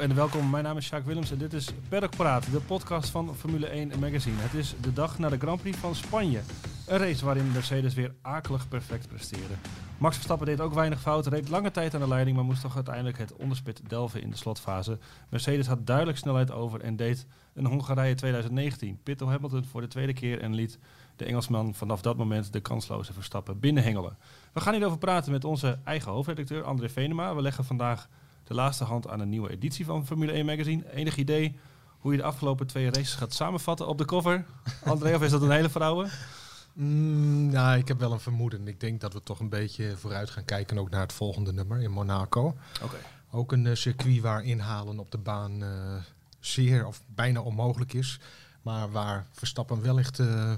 En welkom. Mijn naam is Sjaak Willems en dit is Paddock Praat, de podcast van Formule 1 Magazine. Het is de dag na de Grand Prix van Spanje. Een race waarin Mercedes weer akelig perfect presteerde. Max Verstappen deed ook weinig fouten, reed lange tijd aan de leiding, maar moest toch uiteindelijk het onderspit delven in de slotfase. Mercedes had duidelijk snelheid over en deed een Hongarije 2019. Pittel Hamilton voor de tweede keer en liet de Engelsman vanaf dat moment de kansloze Verstappen binnenhengelen. We gaan hierover praten met onze eigen hoofdredacteur André Venema. We leggen vandaag de laatste hand aan een nieuwe editie van Formule 1 Magazine. Enig idee hoe je de afgelopen twee races gaat samenvatten op de cover? André, of is dat een hele vrouwen? Mm, nou, ik heb wel een vermoeden. Ik denk dat we toch een beetje vooruit gaan kijken ook naar het volgende nummer in Monaco. Oké. Ook een uh, circuit waar inhalen op de baan uh, zeer of bijna onmogelijk is. Maar waar Verstappen wellicht uh,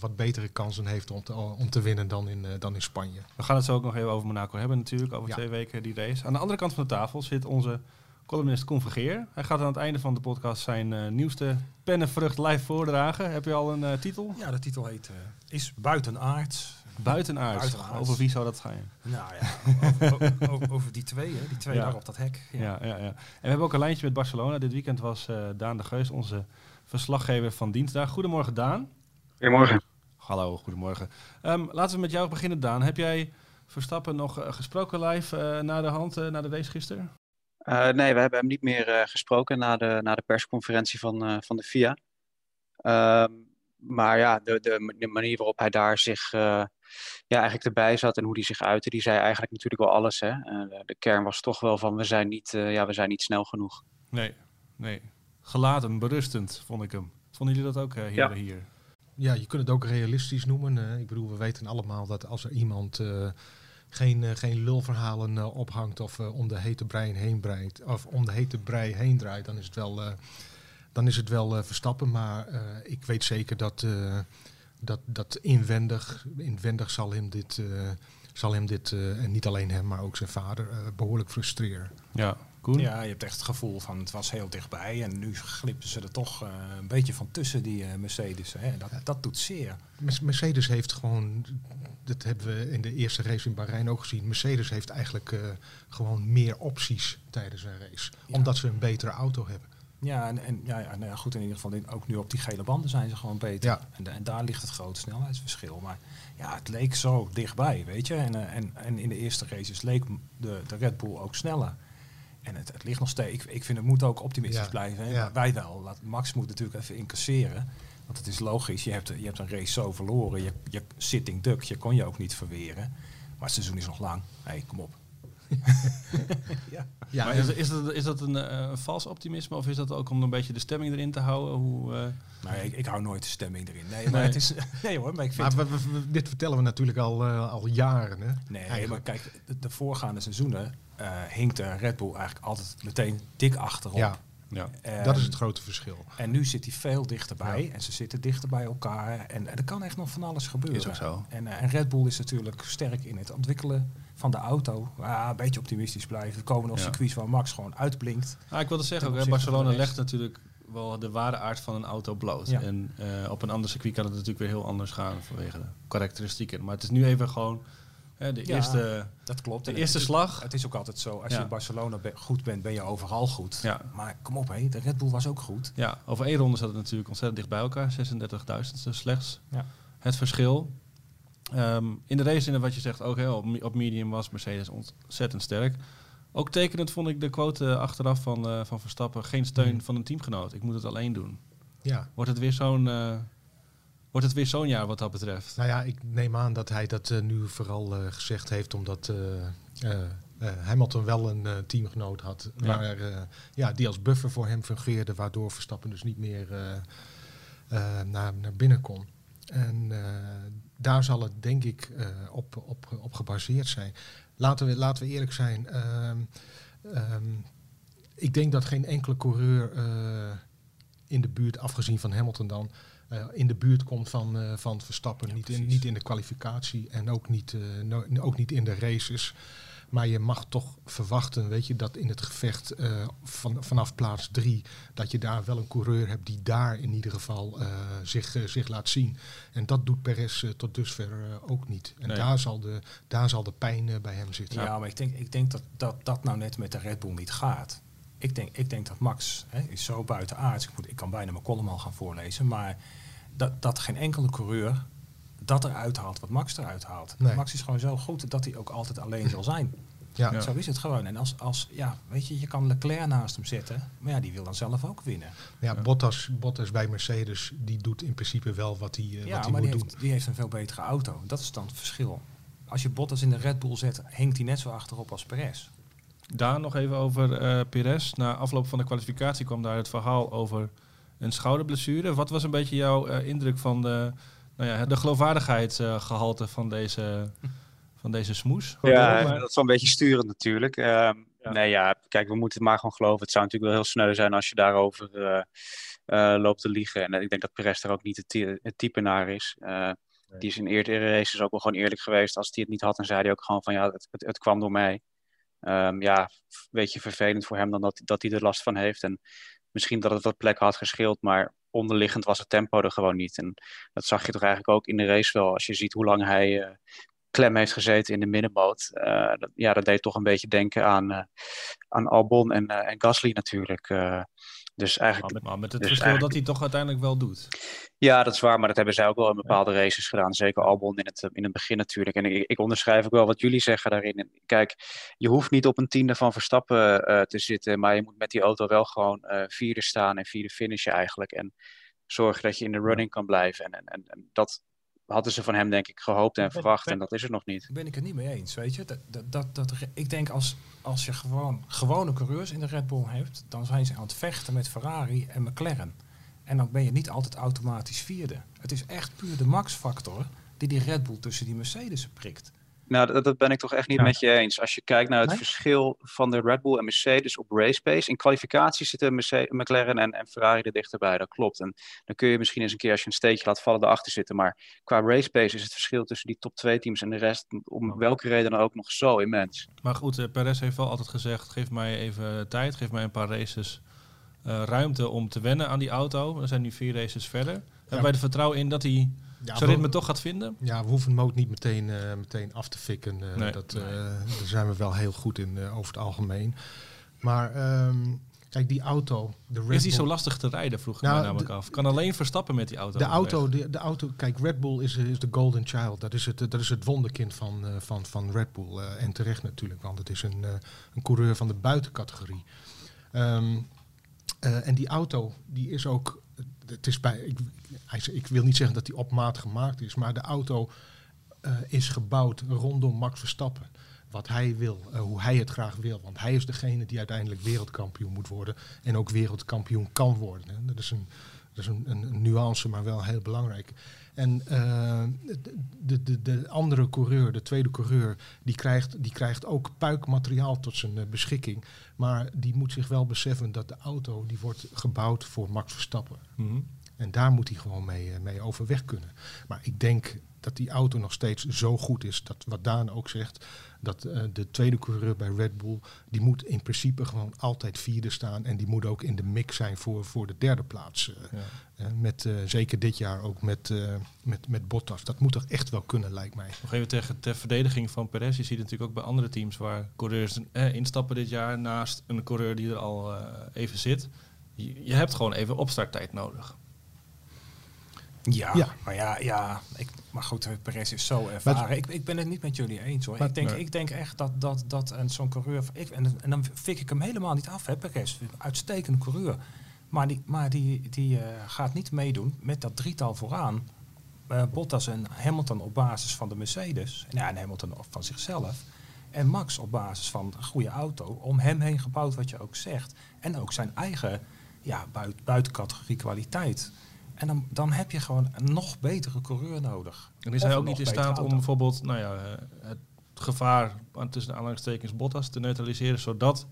wat betere kansen heeft om te, om te winnen dan in, dan in Spanje. We gaan het zo ook nog even over Monaco hebben natuurlijk, over ja. twee weken die race. Aan de andere kant van de tafel zit onze columnist Koen Vergeer. Hij gaat aan het einde van de podcast zijn uh, nieuwste pennenvrucht live voordragen. Heb je al een uh, titel? Ja, de titel heet uh, Is Buitenaard. Buitenaard. Over wie zou dat gaan? Nou ja, over, over, over die twee, hè? die twee ja. daar op dat hek. Ja. Ja, ja, ja. En we hebben ook een lijntje met Barcelona. Dit weekend was Daan de Geus, onze verslaggever van Dienstdag. Goedemorgen Daan. Goedemorgen. Hallo, goedemorgen. Um, laten we met jou beginnen Daan. Heb jij Verstappen nog gesproken live na de hand, na de race gisteren? Uh, nee, we hebben hem niet meer uh, gesproken na de, na de persconferentie van, uh, van de FIA. Ehm, maar ja, de, de, de, manier waarop hij daar zich ja, eigenlijk erbij zat en hoe hij zich uitte, die zei eigenlijk natuurlijk wel alles. Hè? De, de, kern was toch wel van we zijn niet, ja, we zijn niet snel genoeg. Nee, nee. Gelaten, berustend vond ik hem. Vonden jullie dat ook hier? Ja. hier? Ja, je kunt het ook realistisch noemen. ik bedoel, we weten allemaal dat als er iemand geen, uh, geen lulverhalen ophangt of om de hete brei heen breidt, of om de hete brei heen draait, dan is het wel, dan is het wel verstappen. Maar ik weet zeker dat, dat, dat inwendig, inwendig zal hem dit, zal hem dit en niet alleen hem, maar ook zijn vader, behoorlijk frustreren. Ja, Koen? Ja, je hebt echt het gevoel van het was heel dichtbij en nu glippen ze er toch uh, een beetje van tussen die uh, Mercedes. Hè. Dat, dat doet zeer. Mercedes heeft gewoon, dat hebben we in de eerste race in Bahrein ook gezien, Mercedes heeft eigenlijk uh, gewoon meer opties tijdens een race. Ja. Omdat ze een betere auto hebben. Ja, en, en ja, ja, nou ja, goed, in ieder geval ook nu op die gele banden zijn ze gewoon beter. Ja. En, en daar ligt het grote snelheidsverschil. Maar ja, het leek zo dichtbij, weet je. En, en, en in de eerste races leek de, de Red Bull ook sneller. En het, het, ligt nog steeds. Ik, ik vind het moet ook optimistisch ja, blijven. Hè? Ja. Wij wel. Laat, Max moet natuurlijk even incasseren. Want het is logisch. Je hebt, je hebt een race zo verloren. Je, je sitting duck. Je kon je ook niet verweren. Maar het seizoen is nog lang. Hé, hey, kom op. ja. ja. Maar is, is, dat, is dat een uh, vals optimisme? Of is dat ook om een beetje de stemming erin te houden? Hoe, uh... Nee, ik, ik, hou nooit de stemming erin. Nee, maar nee. het is. Nee hoor, maar ik vind. Maar we, we, dit vertellen we natuurlijk al, uh, al jaren. Hè? Nee, Eigenlijk. maar kijk, de, de voorgaande seizoenen uh, hinkt de Red Bull eigenlijk altijd meteen dik achterop. Ja, ja. Dat is het grote verschil. En nu zit hij veel dichterbij ja. en ze zitten dichter bij elkaar. En, en er kan echt nog van alles gebeuren. Is ook zo. En, uh, en Red Bull is natuurlijk sterk in het ontwikkelen van de auto. Ah, een beetje optimistisch blijven. Er komen nog ja. circuits waar Max gewoon uitblinkt. Ah, ik wilde zeggen, ook, Barcelona legt natuurlijk wel de ware aard van een auto bloot. Ja. En uh, op een ander circuit kan het natuurlijk weer heel anders gaan vanwege de karakteristieken. Maar het is nu even gewoon hè, de ja, eerste, dat klopt. de En eerste het, slag. Het is ook altijd zo, als Ja. je in Barcelona be- goed bent, ben je overal goed. Ja. Maar kom op, hé, de Red Bull was ook goed. Ja, over één ronde zat het natuurlijk ontzettend dicht bij elkaar. 36.000 slechts. Ja. Het verschil. Ehm, in de race, in wat je zegt, ook hè, op, op medium was Mercedes ontzettend sterk. Ook tekenend vond ik de quote achteraf van, eh, van Verstappen. Geen steun Mm. van een teamgenoot. Ik moet het alleen doen. Ja. Wordt het weer zo'n eh, wordt het weer zo'n jaar wat dat betreft? Nou ja, ik neem aan dat hij dat uh, nu vooral gezegd heeft omdat Hamilton wel een teamgenoot had. Ja. Maar, ja, die als buffer voor hem fungeerde, waardoor Verstappen dus niet meer naar, naar binnen kon. En daar zal het denk ik op, op, op gebaseerd zijn. Laten we, laten we eerlijk zijn. Um, um, ik denk dat geen enkele coureur in de buurt, afgezien van Hamilton dan, uh, in de buurt komt van, uh, van Verstappen. Ja, niet, in, niet in de kwalificatie en ook niet, uh, no, ook niet in de races. Maar je mag toch verwachten, weet je, dat in het gevecht uh, van, vanaf plaats drie, dat je daar wel een coureur hebt die daar in ieder geval uh, zich, uh, zich laat zien. En dat doet Perez tot dusver ook niet. En nee. daar, zal de, daar zal de pijn bij hem zitten. Ja, maar ik denk, ik denk dat, dat dat nou net met de Red Bull niet gaat. Ik denk, ik denk dat Max hè, is zo buitenaards. Ik, moet, ik kan bijna mijn column al gaan voorlezen. Maar dat, dat geen enkele coureur dat eruit haalt wat Max eruit haalt. Nee. Max is gewoon zo goed dat hij ook altijd alleen zal zijn. Ja. Zo is het gewoon. En als, als, ja, weet je, je kan Leclerc naast hem zetten, maar ja, die wil dan zelf ook winnen. Ja, Bottas, Bottas bij Mercedes, die doet in principe wel wat hij, uh, ja, wat hij maar moet die doen. Heeft, die heeft een veel betere auto. Dat is dan het verschil. Als je Bottas in de Red Bull zet, hangt hij net zo achterop als Perez. Daar nog even over uh, Perez. Na afloop van de kwalificatie kwam daar het verhaal over een schouderblessure. Wat was een beetje jouw uh, indruk van de, nou ja, de geloofwaardigheidsgehalte van deze, van deze smoes? Ja, maar... dat is wel een beetje sturend natuurlijk. Uh, ja. Nee, ja, kijk, we moeten het maar gewoon geloven. Het zou natuurlijk wel heel sneu zijn als je daarover uh, uh, loopt te liegen. En ik denk dat Perez er ook niet het, het type naar is. Nee. Die is in eerdere races ook wel gewoon eerlijk geweest. Als hij het niet had, dan zei hij ook gewoon van ja, het, het, het kwam door mij. Um, ja, een beetje vervelend voor hem dan dat, dat hij er last van heeft. En misschien dat het wat plekken had gescheeld, maar onderliggend was het tempo er gewoon niet. En dat zag je toch eigenlijk ook in de race wel. Als je ziet hoe lang hij uh, klem heeft gezeten in de middenboot. Uh, dat, ja, dat deed toch een beetje denken aan, uh, aan Albon en, en Gasly natuurlijk. Dus eigenlijk, maar met, maar met het dus verschil dat hij toch uiteindelijk wel doet. Ja, dat is waar, maar dat hebben zij ook wel in bepaalde races gedaan. Zeker Albon in het, in het begin natuurlijk. En ik, ik onderschrijf ook wel wat jullie zeggen daarin. Kijk, je hoeft niet op een tiende van Verstappen uh, te zitten, maar je moet met die auto wel gewoon uh, vierde staan en vierde finishen eigenlijk. En zorgen dat je in de running kan blijven. En, en, en dat hadden ze van hem denk ik gehoopt en verwacht en dat is het nog niet. Ben ik het niet mee eens, weet je. Dat, dat, dat, dat, ik denk als, als je gewoon gewone coureurs in de Red Bull hebt, dan zijn ze aan het vechten met Ferrari en McLaren. En dan ben je niet altijd automatisch vierde. Het is echt puur de max-factor die die Red Bull tussen die Mercedes prikt. Nou, dat, dat ben ik toch echt niet ja. met je eens. Als je kijkt naar het nee? verschil van de Red Bull en Mercedes op race pace. In kwalificatie zitten Mercedes, McLaren en, en, Ferrari er dichterbij, dat klopt. En dan kun je misschien eens een keer als je een steekje laat vallen erachter zitten. Maar qua race pace is het verschil tussen die top 2 teams en de rest om welke reden dan ook nog zo immens. Maar goed, uh, Perez heeft wel altijd gezegd, geef mij even tijd, geef mij een paar races uh, ruimte om te wennen aan die auto. We zijn nu vier races verder. Ja. Hebben wij er vertrouwen in dat hij ja, zijn ritme toch gaat vinden? Ja, we hoeven hem ook niet meteen, uh, meteen af te fikken. Uh, nee. dat, nee. daar zijn we wel heel goed in over het algemeen. Maar um, kijk, die auto... De Red is die Bull, zo lastig te rijden, vroeg ik nou, mij namelijk de, af. Kan alleen verstappen met die auto. De auto, de, de, auto kijk, Red Bull is, is de golden child. Dat is het, dat is het wonderkind van, van, van Red Bull. en terecht natuurlijk, want het is een, een coureur van de buitencategorie. Um, en die auto, die is ook. Het is bij, ik, ik wil niet zeggen dat die op maat gemaakt is, maar de auto uh, is gebouwd rondom Max Verstappen. Wat hij wil, uh, hoe hij het graag wil. Want hij is degene die uiteindelijk wereldkampioen moet worden. En ook wereldkampioen kan worden. Hè. Dat is, een, dat is een, een, nuance, maar wel heel belangrijk. En uh, de, de, de andere coureur, de tweede coureur, die krijgt, die krijgt ook puikmateriaal tot zijn uh, beschikking. Maar die moet zich wel beseffen dat de auto die wordt gebouwd voor Max Verstappen. Mm-hmm. En daar moet hij gewoon mee, uh, mee overweg kunnen. Maar ik denk dat die auto nog steeds zo goed is, dat wat Daan ook zegt, dat uh, de tweede coureur bij Red Bull, die moet in principe gewoon altijd vierde staan en die moet ook in de mix zijn voor, voor de derde plaats. Uh, ja. uh, met, zeker dit jaar ook met, met, met Bottas. Dat moet toch echt wel kunnen, lijkt mij. Nog even ter, ter verdediging van Perez. Je ziet natuurlijk ook bij andere teams waar coureurs instappen dit jaar naast een coureur die er al even zit. Je, je hebt gewoon even opstarttijd nodig. Ja, ja, maar ja, ja ik, maar goed, Perez is zo ervaren. Maar, ik, ik ben het niet met jullie eens hoor. Maar, ik, denk, nee. ik denk echt dat, dat, dat en zo'n coureur... Ik, en, en dan fik ik hem helemaal niet af, hè, Perez. Uitstekende coureur. Maar die, maar die, die uh, gaat niet meedoen met dat drietal vooraan. Uh, Bottas en Hamilton op basis van de Mercedes. Ja, en Hamilton van zichzelf. En Max op basis van een goede auto. Om hem heen gebouwd, wat je ook zegt. En ook zijn eigen ja, buit, buitencategorie kwaliteit. En dan, dan heb je gewoon een nog betere coureur nodig. En is hij ook niet in staat om bijvoorbeeld nou ja, het gevaar tussen de aanhalingstekens Bottas te neutraliseren, zodat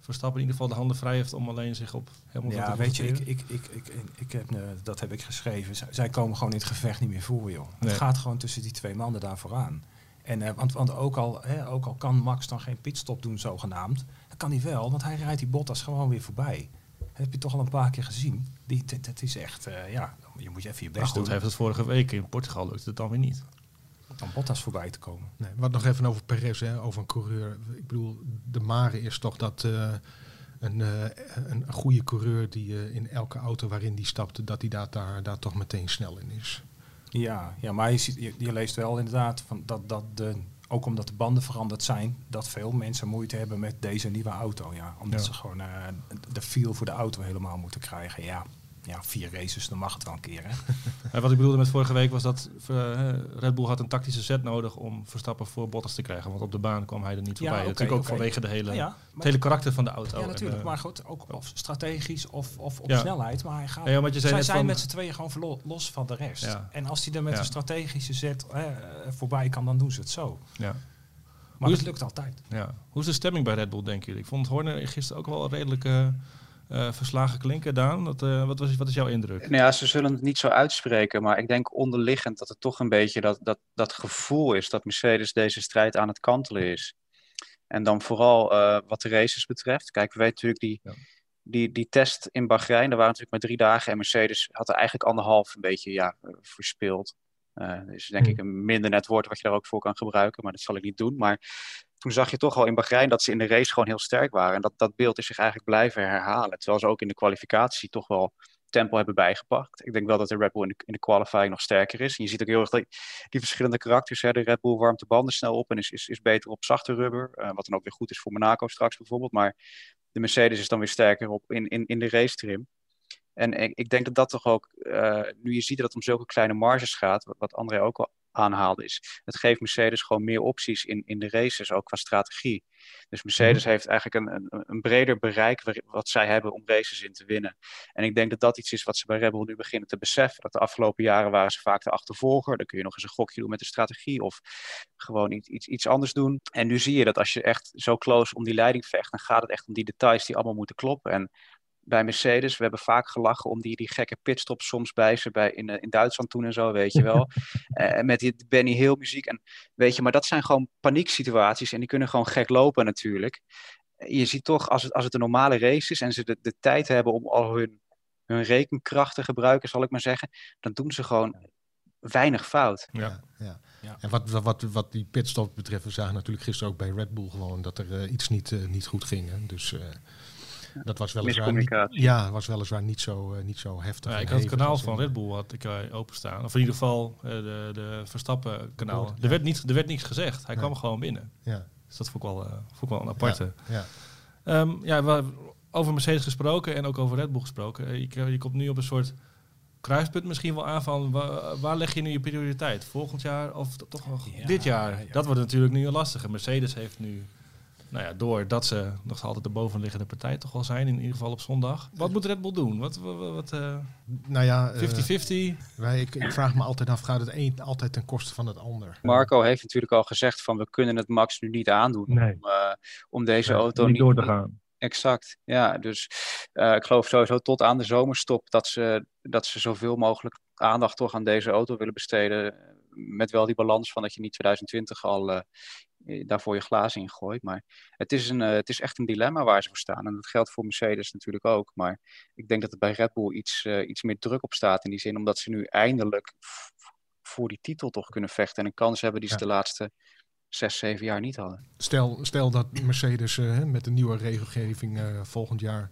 Verstappen in ieder geval de handen vrij heeft om alleen zich op helemaal ja, te weet je, ik, ik, ik, ik, ik heb, uh, dat heb ik geschreven. Zij komen gewoon in het gevecht niet meer voor, joh. Nee. Het gaat gewoon tussen die twee mannen daar vooraan. En, uh, want, want ook, al, hè, ook al kan Max dan geen pitstop doen, zogenaamd, dat kan hij wel, want hij rijdt die Bottas gewoon weer voorbij. Dat heb je toch al een paar keer gezien. Die, dat is echt, uh, ja, je moet je even je best goed, doen. Heeft het vorige week in Portugal lukte het dan weer niet. Dan Bottas voorbij te komen. Nee, wat nog even over Perez, hè, over een coureur. Ik bedoel, de mare is toch dat uh, een, uh, een goede coureur die uh, in elke auto waarin die stapt, dat hij daar, daar, daar toch meteen snel in is. Ja, ja maar je, ziet, je, je leest wel inderdaad van dat, dat de, ook omdat de banden veranderd zijn, dat veel mensen moeite hebben met deze nieuwe auto. Ja, omdat ja. ze gewoon uh, de feel voor de auto helemaal moeten krijgen. Ja, ja, vier races, dan mag het wel een keer. Hè? en wat ik bedoelde met vorige week was dat uh, Red Bull had een tactische set nodig om Verstappen voor Bottas te krijgen. Want op de baan kwam hij er niet voorbij. Ja, okay, natuurlijk ook okay. vanwege de hele, ja, het hele karakter van de auto. Ja, natuurlijk. En, uh, maar goed, ook of strategisch of, of op ja. snelheid. Maar hij gaat, ja, je zei zij zijn van, met z'n tweeën gewoon los van de rest. En als hij er met een strategische set uh, voorbij kan, dan doen ze het zo. Ja. Maar het lukt altijd. Ja. Hoe is de stemming bij Red Bull, denken jullie? Ik vond Horner gisteren ook wel redelijk... Uh, verslagen klinken, Daan. Dat, uh, wat, was, wat is jouw indruk? Nou ja, ze zullen het niet zo uitspreken, maar ik denk onderliggend dat het toch een beetje dat, dat, dat gevoel is dat Mercedes deze strijd aan het kantelen is. En dan vooral uh, wat de races betreft. Kijk, we weten natuurlijk die, ja. die, die test in Bahrein, daar waren natuurlijk maar drie dagen en Mercedes had er eigenlijk anderhalf een beetje ja, verspeeld. Uh, is denk ik een minder net woord wat je daar ook voor kan gebruiken, maar dat zal ik niet doen. Maar toen zag je toch al in Bahrein dat ze in de race gewoon heel sterk waren. En dat, dat beeld is zich eigenlijk blijven herhalen. Terwijl ze ook in de kwalificatie toch wel tempo hebben bijgepakt. Ik denk wel dat de Red Bull in de, in de qualifying nog sterker is. Je ziet ook heel erg die, die verschillende karakters. Hè. De Red Bull warmt de banden snel op en is, is, is beter op zachte rubber. Uh, wat dan ook weer goed is voor Monaco straks bijvoorbeeld. Maar de Mercedes is dan weer sterker op in, in, in de race trim. En ik, ik denk dat dat toch ook, uh, nu je ziet dat het om zulke kleine marges gaat, wat, wat André ook al aanhaalde, is het geeft Mercedes gewoon meer opties in, in de races, ook qua strategie. Dus Mercedes mm-hmm. heeft eigenlijk een, een, een breder bereik waar, wat zij hebben om races in te winnen. En ik denk dat dat iets is wat ze bij Red Bull nu beginnen te beseffen. Dat de afgelopen jaren waren ze vaak de achtervolger. Dan kun je nog eens een gokje doen met de strategie of gewoon iets, iets, iets anders doen. En nu zie je dat als je echt zo close om die leiding vecht, dan gaat het echt om die details die allemaal moeten kloppen. En bij Mercedes. We hebben vaak gelachen om die, die gekke pitstops soms bij ze bij in, in Duitsland toen en zo, weet je wel. uh, met die Benny Hill muziek. En weet je, maar dat zijn gewoon panieksituaties en die kunnen gewoon gek lopen natuurlijk. Je ziet toch, als het, als het een normale race is en ze de, de tijd hebben om al hun, hun rekenkracht te gebruiken, zal ik maar zeggen, dan doen ze gewoon weinig fout. Ja, ja. ja. En wat, wat, wat die pitstop betreft, we zagen natuurlijk gisteren ook bij Red Bull gewoon dat er uh, iets niet, uh, niet goed ging. Hè. Dus... Dat was weliswaar niet, ja, was weliswaar niet zo, uh, niet zo heftig. Ja, ik had het kanaal van Red Bull had ik uh, openstaan. Of in ieder geval uh, de, de Verstappen kanaal. Er, ja. werd niet, er werd niks gezegd. Hij kwam gewoon binnen. Ja. Dus dat vond ik wel, vond ik wel een aparte. Ja, ja. Um, ja we, over Mercedes gesproken en ook over Red Bull gesproken. Je, je komt nu op een soort kruispunt misschien wel aan van waar, waar, leg je nu je prioriteit? Volgend jaar of toch nog dit jaar? Dat wordt natuurlijk nu een lastige. Mercedes heeft nu nou ja, doordat ze nog altijd de bovenliggende partij toch wel zijn, in ieder geval op zondag. Wat moet Red Bull doen? Wat, wat, wat uh, nou ja, 50-50? Uh, wij, ik, ik, vraag me altijd af, gaat het een altijd ten koste van het ander? Marco heeft natuurlijk al gezegd van we kunnen het Max nu niet aandoen nee. om, uh, om deze nee, auto niet, niet door te gaan. Exact, ja. Dus uh, ik geloof sowieso tot aan de zomerstop dat ze, dat ze zoveel mogelijk aandacht toch aan deze auto willen besteden. Met wel die balans van dat je niet 2020 al uh, daarvoor je glazen ingooit. Maar het is, een, uh, het is echt een dilemma waar ze voor staan. En dat geldt voor Mercedes natuurlijk ook. Maar ik denk dat er bij Red Bull iets, iets meer druk op staat in die zin. Omdat ze nu eindelijk voor die titel toch kunnen vechten. En een kans hebben die ze ja. de laatste zes, zeven jaar niet hadden. Stel, stel dat Mercedes uh, met de nieuwe regelgeving volgend jaar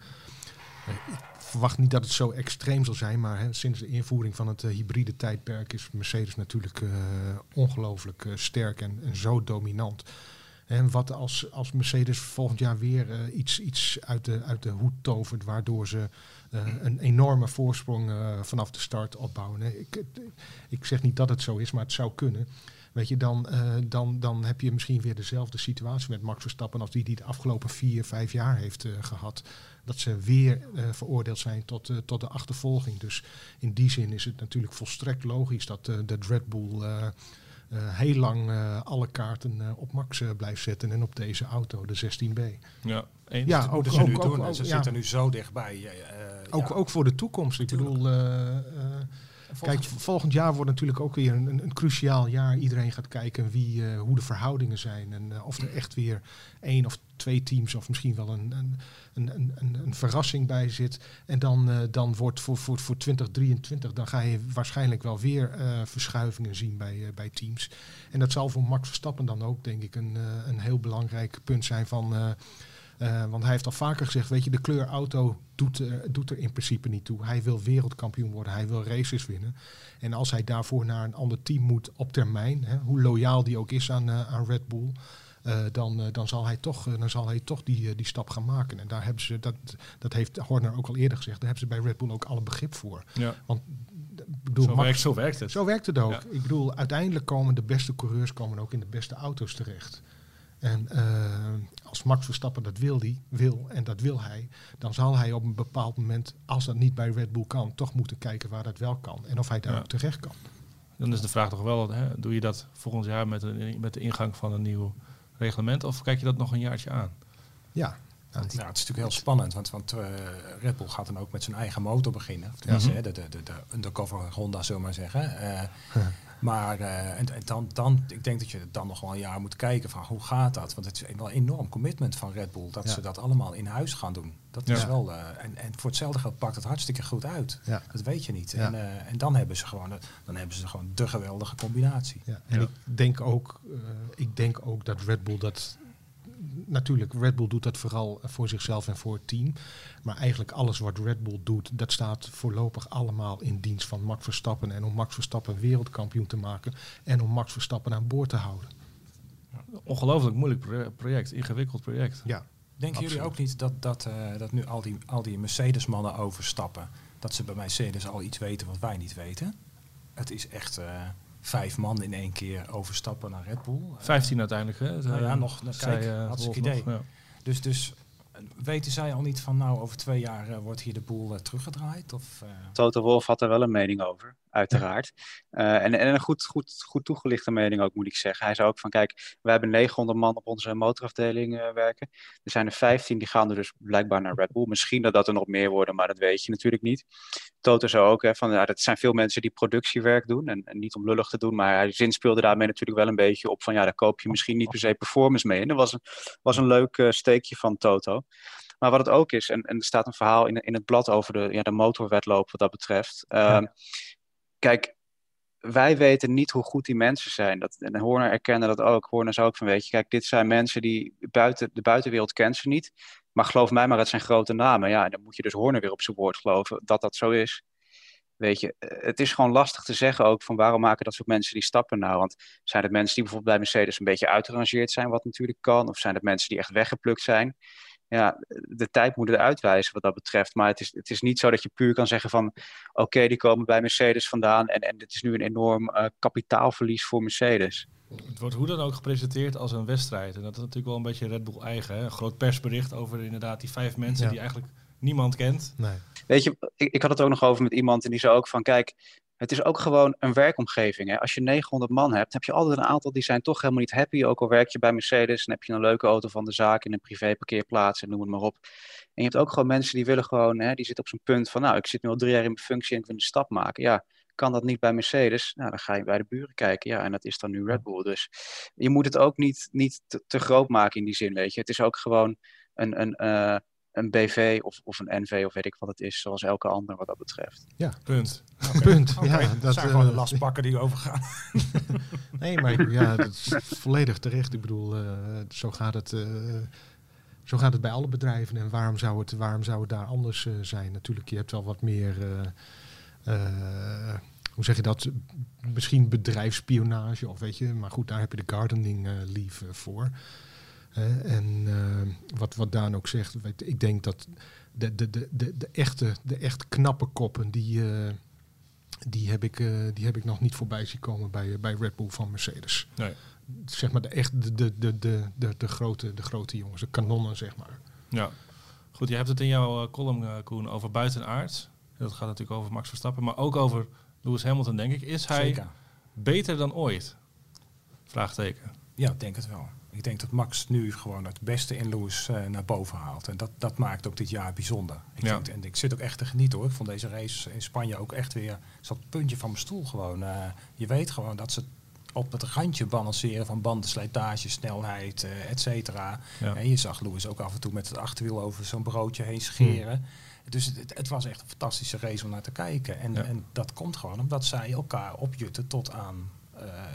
ik verwacht niet dat het zo extreem zal zijn, maar hè, sinds de invoering van het uh, hybride tijdperk is Mercedes natuurlijk uh, ongelooflijk uh, sterk en, en, zo dominant. En wat als, als Mercedes volgend jaar weer iets, iets uit, de, uit de hoed tovert, waardoor ze een enorme voorsprong vanaf de start opbouwen. Ik, ik zeg niet dat het zo is, maar het zou kunnen. Weet je, dan, uh, dan, dan heb je misschien weer dezelfde situatie met Max Verstappen als die die de afgelopen vier, vijf jaar heeft uh, gehad. Dat ze weer uh, veroordeeld zijn tot, tot de achtervolging. Dus in die zin is het natuurlijk volstrekt logisch dat de Red Bull heel lang alle kaarten op Max blijft zetten en op deze auto, de 16B. Ja, eens. Ja, ook, ze ook, nu ook, doen. Ook, ze ja. zitten nu zo dichtbij. ook, ja. ook voor de toekomst. Ik bedoel, Kijk, volgend jaar wordt natuurlijk ook weer een, een, cruciaal jaar. Iedereen gaat kijken wie, uh, hoe de verhoudingen zijn. En uh, of er echt weer één of twee teams of misschien wel een, een, een, een, een verrassing bij zit. En dan, uh, dan wordt voor, voor, voor 2023, dan ga je waarschijnlijk wel weer verschuivingen zien bij, bij teams. En dat zal voor Max Verstappen dan ook, denk ik, een, een heel belangrijk punt zijn van uh, want hij heeft al vaker gezegd, weet je, de kleur auto doet, uh, doet er in principe niet toe. Hij wil wereldkampioen worden, hij wil races winnen. En als hij daarvoor naar een ander team moet op termijn, hè, hoe loyaal die ook is aan, uh, aan Red Bull, dan, dan zal hij toch, dan zal hij toch die, die stap gaan maken. En daar hebben ze, dat, dat heeft Horner ook al eerder gezegd, daar hebben ze bij Red Bull ook alle begrip voor. Ja. Want bedoel, zo, Max, werkt, zo werkt het. Zo werkt het ook. Ja. Ik bedoel, uiteindelijk komen de beste coureurs komen ook in de beste auto's terecht. En uh, als Max Verstappen dat wil, die, wil en dat wil hij, dan zal hij op een bepaald moment, als dat niet bij Red Bull kan, toch moeten kijken waar dat wel kan en of hij daar ja. ook terecht kan. Dan is de vraag toch wel, hè, doe je dat volgend jaar met, een, met de ingang van een nieuw reglement of kijk je dat nog een jaartje aan? Ja, nou, ja, het is natuurlijk heel spannend, want, want uh, Red Bull gaat dan ook met zijn eigen motor beginnen. Of mm -hmm. de, de, de, de undercover Honda, zullen we maar zeggen. Uh, maar uh, en, en, dan, dan, ik denk dat je dan nog wel een jaar moet kijken van hoe gaat dat? Want het is wel een enorm commitment van Red Bull dat ja. ze dat allemaal in huis gaan doen. Dat ja. is wel, uh, en, en voor hetzelfde geld pakt het hartstikke goed uit. Ja. Dat weet je niet. En, uh, en dan hebben ze gewoon, dan hebben ze gewoon de geweldige combinatie. En ik denk ook, ik denk ook dat Red Bull dat natuurlijk, Red Bull doet dat vooral voor zichzelf en voor het team. Maar eigenlijk alles wat Red Bull doet, dat staat voorlopig allemaal in dienst van Max Verstappen. En om Max Verstappen wereldkampioen te maken en om Max Verstappen aan boord te houden. Ongelooflijk moeilijk project, ingewikkeld project. Ja. Denken absoluut. jullie ook niet dat, dat, uh, dat nu al die, al die Mercedes-mannen overstappen, dat ze bij Mercedes al iets weten wat wij niet weten? Het is echt... Uh, vijf man in één keer overstappen naar Red Bull. Vijftien uiteindelijk, hè? Nou ja, nog. Nou, kijk, uh, hartstikke idee. Nog, ja. Dus, dus weten zij al niet van, nou, over twee jaar uh, wordt hier de boel uh, teruggedraaid? Of, uh... Toto Wolf had er wel een mening over, uiteraard. en, en een goed, goed, goed toegelichte mening ook, moet ik zeggen. Hij zei ook van, kijk, we hebben 900 man op onze motorafdeling werken. Er zijn er 15, die gaan er dus blijkbaar naar Red Bull. Misschien dat dat er nog meer worden, maar dat weet je natuurlijk niet. Toto zei ook, hè, van, ja, dat zijn veel mensen die productiewerk doen. En, en niet om lullig te doen, maar hij zinspeelde daarmee natuurlijk wel een beetje op van, ja, daar koop je misschien niet per se performance mee. En dat was een, was een leuk steekje van Toto. Maar wat het ook is, en, en er staat een verhaal in, in het blad over de, ja, de motorwedloop wat dat betreft. Ja. Kijk, wij weten niet hoe goed die mensen zijn. Dat, en Horner erkende dat ook. Horner zei ook van, weet je, kijk, dit zijn mensen die buiten, de buitenwereld kent ze niet. Maar geloof mij maar, het zijn grote namen. Ja, dan moet je dus Horner weer op zijn woord geloven dat dat zo is. Weet je, het is gewoon lastig te zeggen ook van waarom maken dat soort mensen die stappen nou? Want zijn het mensen die bijvoorbeeld bij Mercedes een beetje uitgerangeerd zijn, wat natuurlijk kan? Of zijn het mensen die echt weggeplukt zijn? Ja, de tijd moet het uitwijzen wat dat betreft. Maar het is, het is niet zo dat je puur kan zeggen van... oké, okay, die komen bij Mercedes vandaan... en, en dit is nu een enorm uh, kapitaalverlies voor Mercedes. Het wordt hoe dan ook gepresenteerd als een wedstrijd. En dat is natuurlijk wel een beetje Red Bull eigen. Hè? Een groot persbericht over inderdaad die vijf mensen... Ja. die eigenlijk niemand kent. Nee. Weet je, ik, ik had het ook nog over met iemand... en die zei ook van, kijk... Het is ook gewoon een werkomgeving. Hè? Als je 900 man hebt, heb je altijd een aantal die zijn toch helemaal niet happy. Ook al werk je bij Mercedes en heb je een leuke auto van de zaak in een privé parkeerplaats en noem het maar op. En je hebt ook gewoon mensen die willen gewoon, hè, die zitten op zijn punt van, nou, ik zit nu al drie jaar in mijn functie en ik wil een stap maken. Ja, kan dat niet bij Mercedes? Nou, dan ga je bij de buren kijken. Ja, en dat is dan nu Red Bull. Dus je moet het ook niet, niet te, groot maken in die zin, weet je. Het is ook gewoon een, een, uh, een BV of, of een NV of weet ik wat het is, zoals elke ander wat dat betreft. Ja, punt. Okay. Punt. Okay. Ja, dat zijn uh, gewoon de lastpakken die overgaan. nee, maar ja, dat is volledig terecht. Ik bedoel, uh, zo gaat het. Uh, zo gaat het bij alle bedrijven. En waarom zou het, waarom zou het daar anders zijn? Natuurlijk, je hebt wel wat meer. hoe zeg je dat? Misschien bedrijfsspionage of weet je. Maar goed, daar heb je de gardening leave voor. En uh, wat, wat Daan ook zegt, weet, ik denk dat de, de, de, de, de, echte, de echt knappe koppen, die, uh, die, heb ik, die heb ik nog niet voorbij zien komen bij, bij Red Bull van Mercedes. Nee. Zeg maar de, echt de, de, de, de, de, de, grote, de grote jongens, de kanonnen, zeg maar. Ja, goed. Je hebt het in jouw column, Koen, over buitenaard. Dat gaat natuurlijk over Max Verstappen, maar ook over Lewis Hamilton, denk ik. Is hij Zeker. beter dan ooit? Vraagteken. Ja, ik denk het wel. Ik denk dat Max nu gewoon het beste in Lewis eh, naar boven haalt. En dat, dat maakt ook dit jaar bijzonder. Ik Ja. vind- en ik zit ook echt te genieten hoor. Ik vond deze race in Spanje ook echt weer... Zat het puntje van mijn stoel gewoon. eh, je weet gewoon dat ze op het randje balanceren van bandenslijtage, snelheid, eh et cetera. Ja. En je zag Lewis ook af en toe met het achterwiel over zo'n broodje heen scheren. Dus het, het was echt een fantastische race om naar te kijken. En, Ja. en dat komt gewoon omdat zij elkaar opjutten tot aan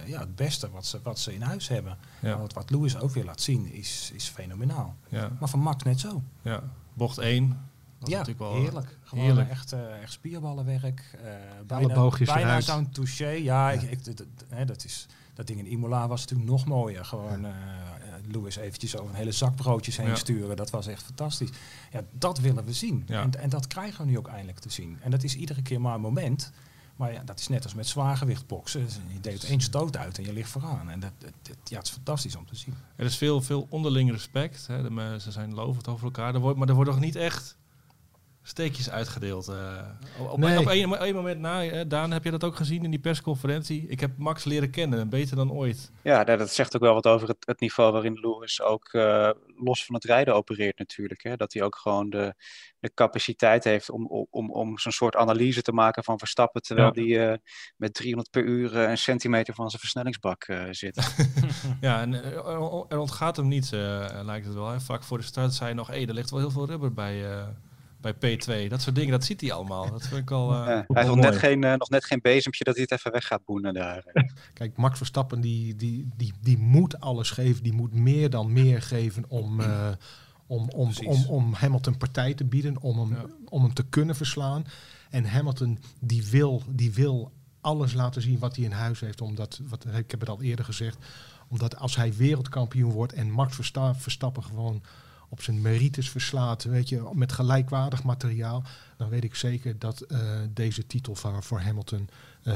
ja, het beste wat ze, wat ze in huis hebben. Ja. Want wat Lewis ook weer laat zien is, is fenomenaal. Ja, Maar van Max net zo. ja. Bocht 1. Dat ja, natuurlijk wel, heerlijk. Gewoon heerlijk. echt, eh, echt spierballenwerk. eh bijna boogjes bijna eruit. zo'n touché. Ja, Ik, ik, dat, dat- hè, dat, is, dat ding in Imola was natuurlijk nog mooier. Gewoon eh, eh, Lewis eventjes over een hele zak broodjes heen Ja. sturen. Dat was echt fantastisch. Ja, dat willen we zien. Ja. En, en dat krijgen we nu ook eindelijk te zien. En dat is iedere keer maar een moment. Maar ja, dat is net als met zwaargewicht boksen. Je deed één stoot uit en je ligt vooraan. En dat, dat, dat- ja, het is fantastisch om te zien. Er is veel, veel onderling respect. Hè. De, ze zijn lovend over elkaar. Er wordt, maar er wordt nog niet echt steekjes uitgedeeld. eh. op Nee. op één moment na, hè, Daan, heb je dat ook gezien in die persconferentie? Ik heb Max leren kennen, beter dan ooit. Ja, dat dat zegt ook wel wat over het, het niveau waarin Lewis ook eh, los van het rijden opereert natuurlijk. Hè? Dat hij ook gewoon de, de capaciteit heeft om, om- om, om zo'n soort analyse te maken van Verstappen, terwijl Ja. hij eh, met 300 per uur een centimeter van zijn versnellingsbak eh, zit. Ja, en er, er ontgaat hem niets, eh, lijkt het wel. Hè. Vaak voor de start zei hij nog, hé, er ligt wel heel veel rubber bij, eh, bij P2. Dat soort dingen, dat ziet hij allemaal. Dat vind ik al... eh, Ja, hij heeft nog net, geen, eh, nog net geen bezempje dat hij het even weg gaat boenen daar. Kijk, Max Verstappen die, die, die, die moet alles geven. Die moet meer dan meer geven om, eh, om, om, om, om Hamilton partij te bieden. Om hem, Ja. om hem te kunnen verslaan. En Hamilton die wil, die wil alles laten zien wat hij in huis heeft. Omdat, wat, ik heb het al eerder gezegd. Omdat als hij wereldkampioen wordt en Max Versta- Verstappen gewoon op zijn merites verslaat, weet je, met gelijkwaardig materiaal, dan weet ik zeker dat eh, deze titel voor, voor Hamilton eh,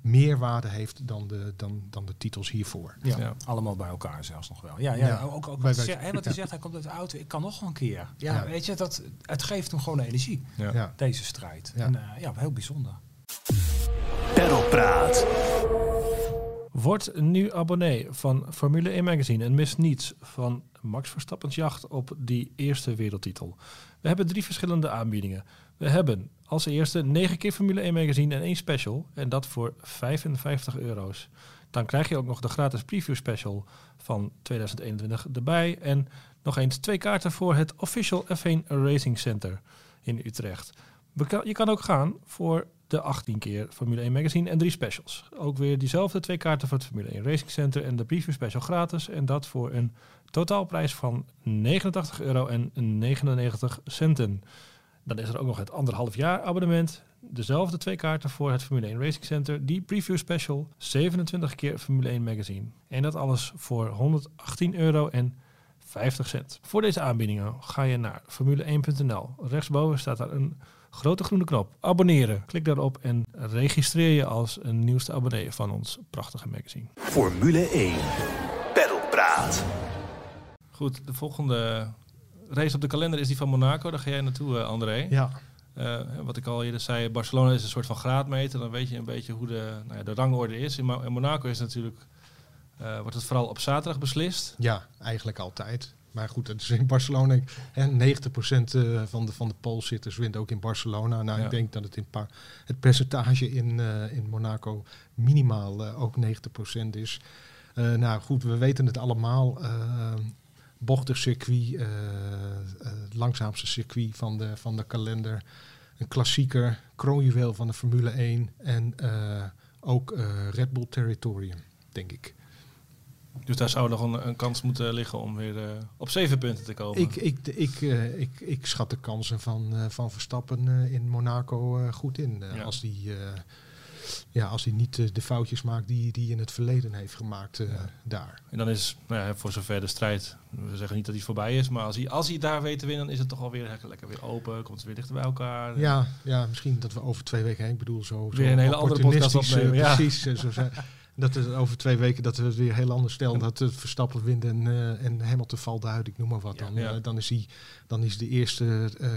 meer waarde heeft dan de, dan, dan de titels hiervoor. Ja, Ja. allemaal bij elkaar zelfs nog wel. Ja, ja, Ja. ook, ook wat, hij, ja. zegt, hij komt uit de auto, ik kan nog wel een keer. Ja, Ja. weet je, dat, het geeft hem gewoon energie, Ja. Ja. deze strijd. Ja. En eh, ja, heel bijzonder. Pedalpraat. Word nu abonnee van Formule 1 Magazine en mis niets van Max Verstappen's jacht op die eerste wereldtitel. We hebben drie verschillende aanbiedingen. We hebben als eerste 9 keer Formule 1 Magazine en één special en dat voor 55 euro's. Dan krijg je ook nog de gratis preview special van 2021 erbij en nog eens twee kaarten voor het Official F1 Racing Center in Utrecht. Je kan ook gaan voor de 18 keer Formule 1 Magazine en drie specials. Ook weer diezelfde twee kaarten voor het Formule 1 Racing Center en de preview special gratis. En dat voor een totaalprijs van 89 euro en 99 centen. Dan is er ook nog het anderhalf jaar abonnement. Dezelfde twee kaarten voor het Formule 1 Racing Center. Die preview special. 27 keer Formule 1 Magazine. En dat alles voor 118 euro en 50 cent. Voor deze aanbiedingen ga je naar formule1.nl. Rechtsboven staat daar een grote groene knop. Abonneren. Klik daarop en registreer je als een nieuwste abonnee van ons prachtige magazine. Formule 1. Pedalpraat. Goed, de volgende race op de kalender is die van Monaco. Daar ga jij naartoe, eh, André. Ja, Eh, wat ik al eerder zei, Barcelona is een soort van graadmeter. Dan weet je een beetje hoe de, nou ja, de rangorde is. In, in Monaco is natuurlijk, eh, wordt het vooral op zaterdag beslist. ja, eigenlijk altijd. Maar goed, het is in Barcelona. Hè, 90% eh, van de, van de poolzitters wint ook in Barcelona. Nou, Ja. ik denk dat het, in het percentage in, in Monaco minimaal ook 90% is. Nou goed, we weten het allemaal. Eh bochtig circuit, eh, eh, het langzaamste circuit van de, van de kalender. Een klassieker, kroonjuweel van de Formule 1. En eh, ook eh, Red Bull Territorium, denk ik. Dus daar zou nog een, een kans moeten liggen om weer eh, op zeven punten te komen. Ik, ik, ik, eh, ik, ik schat de kansen van, eh, van Verstappen eh, in Monaco eh, goed in. Eh, Ja. Als die, eh, ja, als hij niet eh, de foutjes maakt die hij in het verleden heeft gemaakt eh, Ja. daar. En dan is, nou ja, voor zover de strijd, we zeggen niet dat hij voorbij is, maar als hij, als hij daar weet te winnen, dan is het toch alweer lekker, weer open, komt het weer dichter bij elkaar. Ja, ja, misschien dat we over twee weken heen, ik bedoel zo, zo Weer een hele andere podcast opportunistisch, eh, opnemen, ja. Precies, zo zijn. Dat het over twee weken dat we het weer heel anders stellen. Dat het Verstappen wint en, uh, en Hamilton valt uit, ik noem maar wat. Dan, Ja. Eh, dan, is, hij, dan is de eerste uh,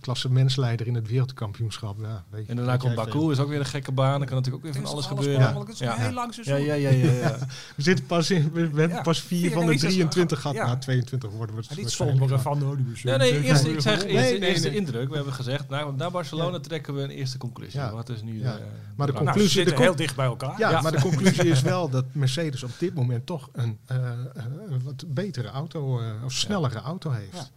klassementsleider in het wereldkampioenschap. Ja, weet je, En daarna komt Baku, is ook weer een gekke baan. Er kan natuurlijk ook weer van alles, gebeuren. Ja. Het is een Ja. heel lang Ja, seizoen. ja, ja, ja, ja. We zitten pas in, we hebben Ja, pas vier vier van de races. 23 gehad. Ja. Nou, 22 worden we het niet sombere van, is Ja, nee, eerst, ik zeg Nee, eerst, nee, eerst de nee. indruk. We hebben gezegd, nou, na Barcelona trekken we een eerste conclusie. Wat is nu eh, Maar de de Nou, conclusie- zitten de heel dicht bij elkaar. Ja, Ja. maar de conclusie is wel dat Mercedes op dit moment toch een, eh, eh, een wat betere auto, eh, of snellere auto heeft. Ja.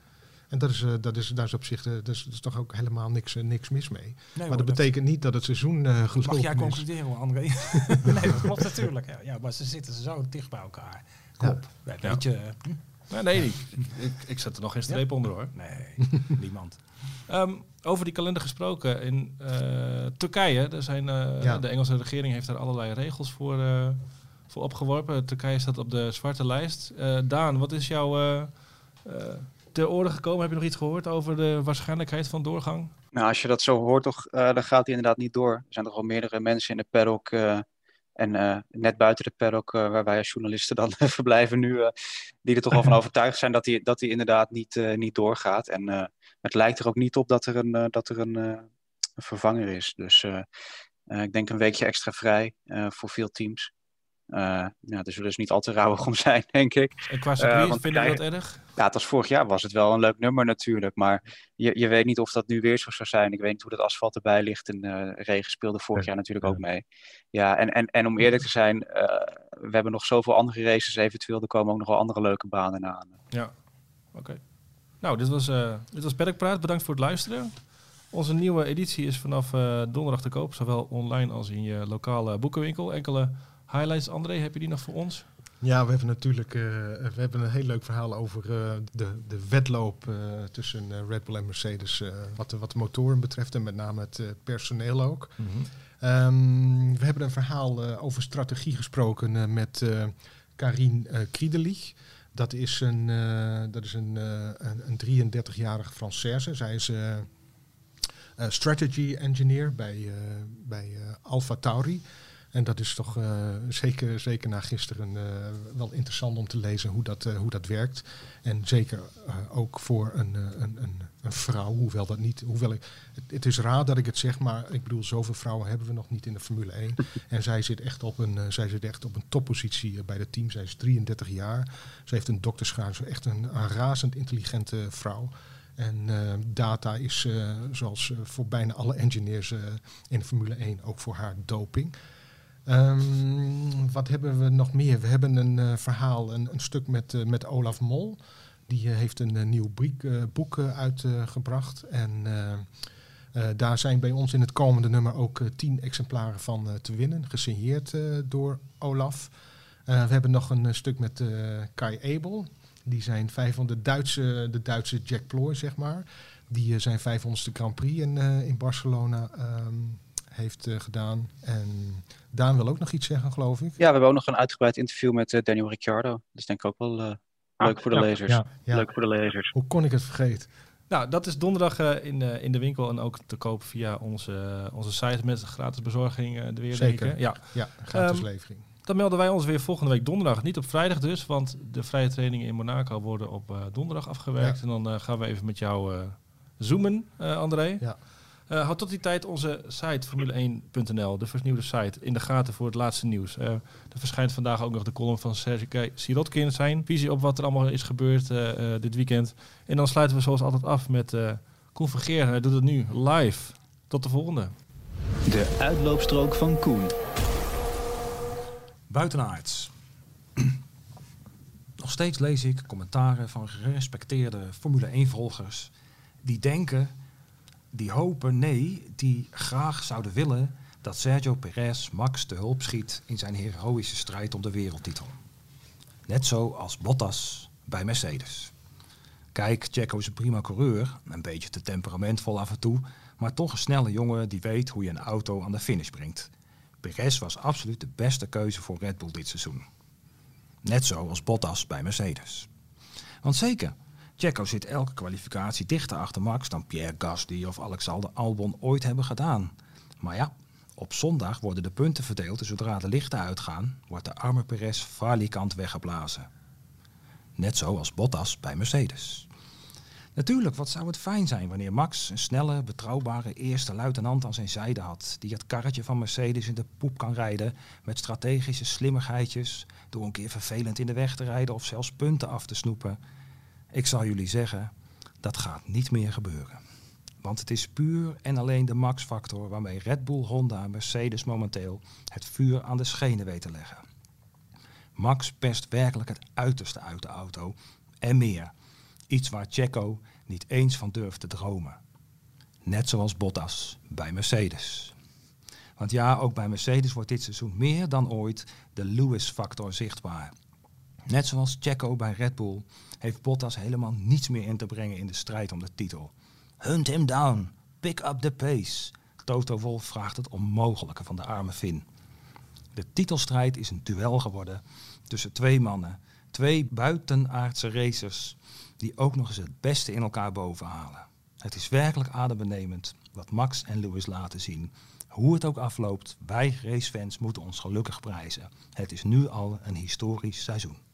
En dat is, eh, dat is, daar is op zich dat is, dat is toch ook helemaal niks, niks mis mee. Nee, maar hoor, dat betekent niet dat het seizoen eh Mag gelopen jij is. concluderen, hoor, André? nee, dat klopt natuurlijk. Ja, ja, maar ze zitten zo dicht bij elkaar. Klopt. Ja. Ja. Weet je, hm? Nee, nee, ik, ik, ik zet er nog geen streep onder hoor. Nee, niemand. Ehm, over die kalender gesproken. In eh, Turkije, er zijn, eh, Ja. de Engelse regering heeft daar allerlei regels voor, eh, voor opgeworpen. Turkije staat op de zwarte lijst. Eh, Daan, wat is jou eh, eh, ter oren gekomen? Heb je nog iets gehoord over de waarschijnlijkheid van doorgang? Nou, als je dat zo hoort, toch, eh, dan gaat hij inderdaad niet door. Er zijn toch al meerdere mensen in de paddock eh, en eh, net buiten de paddock, eh, waar wij als journalisten dan verblijven nu, eh, die er toch wel van overtuigd zijn dat hij, dat hij inderdaad niet, niet doorgaat. En het lijkt er ook niet op dat er een, dat er een, een vervanger is. Dus ik denk een weekje extra vrij voor veel teams. Eh ja, er zullen dus niet al te rauwig om zijn, denk ik. En qua circuit, Eh, want vinden we dat erg? Ja, het was vorig jaar was het wel een leuk nummer natuurlijk. Maar je, je weet niet of dat nu weer zo zou zijn. Ik weet niet hoe dat asfalt erbij ligt. En eh, regen speelde vorig Ja. jaar natuurlijk ook mee. Ja, en, en, en om eerlijk te zijn, eh, we hebben nog zoveel andere races eventueel. Er komen ook nog wel andere leuke banen aan. Ja, oké. Nou, dit was, eh dit was Perkpraat. Bedankt voor het luisteren. Onze nieuwe editie is vanaf eh, donderdag te koop, zowel online als in je lokale boekenwinkel. Enkele highlights, André, heb je die nog voor ons? Ja, we hebben natuurlijk eh, we hebben een heel leuk verhaal over eh, de, de wedloop eh, tussen Red Bull en Mercedes. wat, de, wat de motoren betreft en met name het personeel ook. Ehm, we hebben een verhaal over strategie gesproken met Karin Kriedelich. Dat is een, dat is een, een, een 33-jarige Française. Zij is strategy engineer bij, bij Alpha Tauri. En dat is toch eh, zeker, zeker na gisteren eh, wel interessant om te lezen hoe dat, eh, hoe dat werkt. En zeker ook voor een, een, een, een vrouw, hoewel dat niet. Hoewel ik, het, het is raar dat ik het zeg, maar ik bedoel, zoveel vrouwen hebben we nog niet in de Formule 1. en zij zit echt op een, zij zit echt op een toppositie bij het team. Zij is 33 jaar. Ze heeft een doktersgraad. Ze is echt een, een razend intelligente vrouw. En data is, zoals voor bijna alle engineers in de Formule 1, ook voor haar doping. Ehm, wat hebben we nog meer? We hebben een eh, verhaal, een, een stuk met, eh, met Olaf Mol. Die eh, heeft een nieuw boek uitgebracht. en daar zijn bij ons in het komende nummer ook tien exemplaren van te winnen. Gesigneerd door Olaf. We hebben nog een stuk met Kai Abel. Die zijn vijf van de Duitse, de Duitse Jack Ploy, zeg maar. Die zijn 500ste Grand Prix in, in Barcelona ehm, heeft eh, gedaan. En Daan wil ook nog iets zeggen, geloof ik. Ja, we hebben ook nog een uitgebreid interview met eh, Daniel Ricciardo. Dat is denk ik ook wel eh, leuk voor de lezers. Ja, ja. Leuk voor de lezers. Hoe kon ik het vergeten? Nou, dat is donderdag eh, in, eh, in de winkel en ook te koop via onze, onze site met gratis bezorging eh de weer. Zeker. Ja. Ja, gratis Ehm, levering. Dan melden wij ons weer volgende week donderdag. Niet op vrijdag dus, want de vrije trainingen in Monaco worden op eh, donderdag afgewerkt. Ja. En dan eh, gaan we even met jou eh, zoomen, eh, André. Ja. Eh, houd tot die tijd onze site formule1.nl, de vernieuwde site, in de gaten voor het laatste nieuws. Eh, er verschijnt vandaag ook nog de column van Sergej Sirotkin, zijn visie op wat er allemaal is gebeurd eh, eh, dit weekend. En dan sluiten we zoals altijd af met eh Koen Vergeer. Hij doet het nu live. Tot de volgende. De uitloopstrook van Koen. Buitenaards. Nog steeds lees ik commentaren van gerespecteerde Formule 1-volgers die denken, die hopen, nee, die graag zouden willen dat Sergio Perez Max te hulp schiet in zijn heroïsche strijd om de wereldtitel. Net zo als Bottas bij Mercedes. Kijk, Checo is een prima coureur, een beetje te temperamentvol af en toe, maar toch een snelle jongen die weet hoe je een auto aan de finish brengt. Perez was absoluut de beste keuze voor Red Bull dit seizoen. Net zo als Bottas bij Mercedes. Want zeker, Checo zit elke kwalificatie dichter achter Max dan Pierre Gasly of Alexander Albon ooit hebben gedaan. Maar ja, Op zondag worden de punten verdeeld en zodra de lichten uitgaan, wordt de arme Perez falikant weggeblazen. Net zoals Bottas bij Mercedes. Natuurlijk, wat zou het fijn zijn wanneer Max een snelle, betrouwbare eerste luitenant aan zijn zijde had, die het karretje van Mercedes in de poep kan rijden met strategische slimmigheidjes, door een keer vervelend in de weg te rijden of zelfs punten af te snoepen. Ik zal jullie zeggen, dat gaat niet meer gebeuren. Want het is puur en alleen de max-factor waarmee Red Bull, Honda en Mercedes momenteel het vuur aan de schenen weten te leggen. Max perst werkelijk het uiterste uit de auto en meer. Iets waar Checo niet eens van durft te dromen. Net zoals Bottas bij Mercedes. Want ja, ook bij Mercedes wordt dit seizoen meer dan ooit de Lewis-factor zichtbaar. Net zoals Checo bij Red Bull heeft Bottas helemaal niets meer in te brengen in de strijd om de titel. Hunt him down, pick up the pace. Toto Wolff vraagt het onmogelijke van de arme Finn. De titelstrijd is een duel geworden tussen twee mannen, twee buitenaardse racers die ook nog eens het beste in elkaar bovenhalen. Het is werkelijk adembenemend wat Max en Lewis laten zien. Hoe het ook afloopt, wij racefans moeten ons gelukkig prijzen. Het is nu al een historisch seizoen.